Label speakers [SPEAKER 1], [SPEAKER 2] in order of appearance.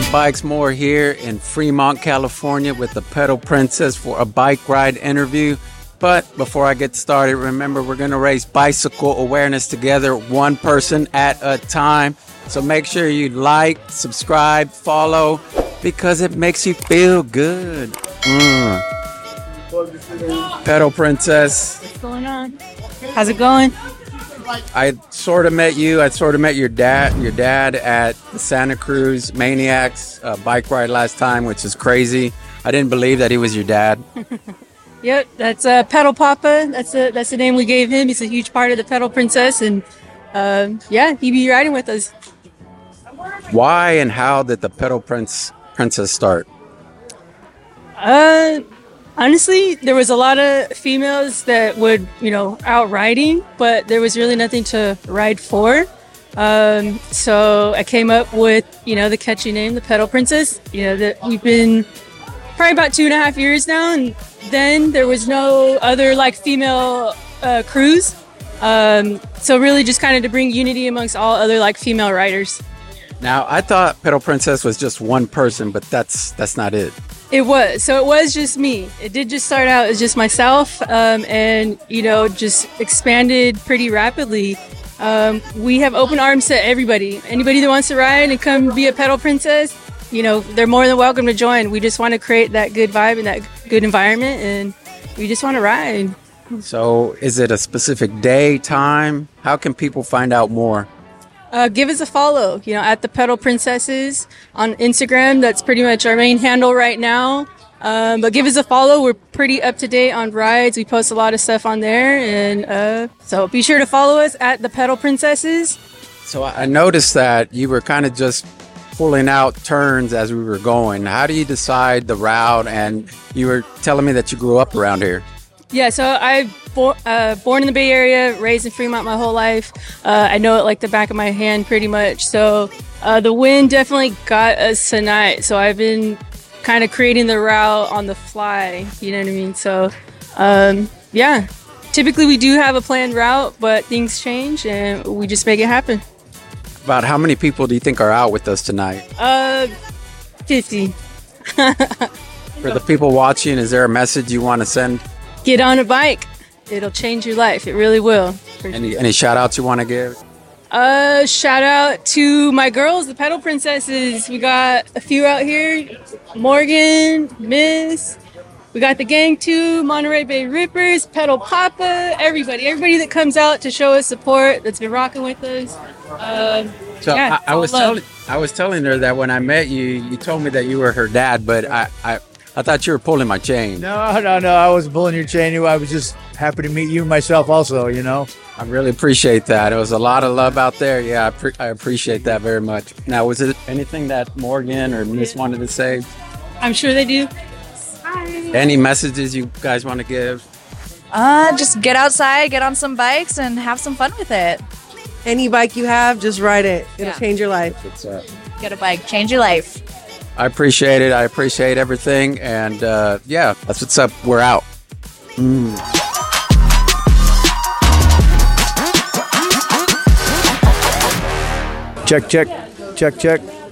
[SPEAKER 1] Bikes More here in Fremont, California with the Pedal Princess for a bike ride interview. But before I get started, remember we're going to raise bicycle awareness together, one person at a time. So make sure you like, subscribe, follow, because it makes you feel good. Mm. Pedal Princess.
[SPEAKER 2] What's going on? How's it going?
[SPEAKER 1] I sort of met you. I sort of met your dad, your dad at the Santa Cruz Maniacs uh, bike ride last time, which is crazy. I didn't believe that he was your dad.
[SPEAKER 2] Yep, that's uh, Pedal Papa. That's a, that's the name we gave him. He's a huge part of the Pedal Princess, and um, yeah, he'd be riding with us.
[SPEAKER 1] Why and how did the Pedal Prince Princess start?
[SPEAKER 2] Uh, honestly, there was a lot of females that would, you know, out riding, but there was really nothing to ride for. Um, so I came up with, you know, the catchy name, the Pedal Princess. You know, that we've been probably about two and a half years now, and then there was no other like female uh, crews. Um, so really, just kind of to bring unity amongst all other like female riders.
[SPEAKER 1] Now, I thought Pedal Princess was just one person, but that's that's not it.
[SPEAKER 2] It was. So it was just me. It did just start out as just myself, um, and you know, just expanded pretty rapidly. Um, we have open arms to everybody. Anybody that wants to ride and come be a pedal princess, you know, they're more than welcome to join. We just want to create that good vibe and that good environment, and we just want to ride.
[SPEAKER 1] So, is it a specific day, time? How can people find out more?
[SPEAKER 2] Uh, give us a follow, you know, at the Pedal Princesses on Instagram. That's pretty much our main handle right now. Um, but give us a follow. We're pretty up to date on rides. We post a lot of stuff on there, and uh, so be sure to follow us at the Pedal Princesses.
[SPEAKER 1] So I I noticed that you were kind of just pulling out turns as we were going. How do you decide the route? And you were telling me that you grew up around here.
[SPEAKER 2] Yeah, so I bo- uh, born in the Bay Area, raised in Fremont my whole life. Uh, I know it like the back of my hand, pretty much. So uh, the wind definitely got us tonight. So I've been kind of creating the route on the fly. You know what I mean? So um, yeah, typically we do have a planned route, but things change and we just make it happen.
[SPEAKER 1] About how many people do you think are out with us tonight?
[SPEAKER 2] Uh, fifty.
[SPEAKER 1] For the people watching, is there a message you want to send?
[SPEAKER 2] Get on a bike. It'll change your life. It really will.
[SPEAKER 1] Any any shout outs you want to give?
[SPEAKER 2] Uh, shout out to my girls, the pedal princesses. We got a few out here. Morgan, Miss. We got the gang too, Monterey Bay Rippers, Pedal Papa, everybody, everybody that comes out to show us support that's been rocking with us. Um,
[SPEAKER 1] So
[SPEAKER 2] yeah,
[SPEAKER 1] I, I was
[SPEAKER 2] love.
[SPEAKER 1] telling I was telling her that when I met you, you told me that you were her dad, but I I, I thought you were pulling my chain.
[SPEAKER 3] No, no, no. I wasn't pulling your chain. I was just happy to meet you myself, also. You know.
[SPEAKER 1] I really appreciate that. It was a lot of love out there. Yeah, I, pre- I appreciate that very much. Now, was it anything that Morgan or Miss wanted to say?
[SPEAKER 2] I'm sure they do. Hi.
[SPEAKER 1] Any messages you guys want to give?
[SPEAKER 4] Uh, just get outside, get on some bikes, and have some fun with it.
[SPEAKER 5] Any bike you have, just ride it. It'll
[SPEAKER 4] Yeah.
[SPEAKER 5] change your life.
[SPEAKER 1] It's, uh,
[SPEAKER 4] Get a bike, change your life.
[SPEAKER 1] I appreciate it. I appreciate everything. And uh, yeah, that's what's up. We're out.
[SPEAKER 3] Check, check, check, check.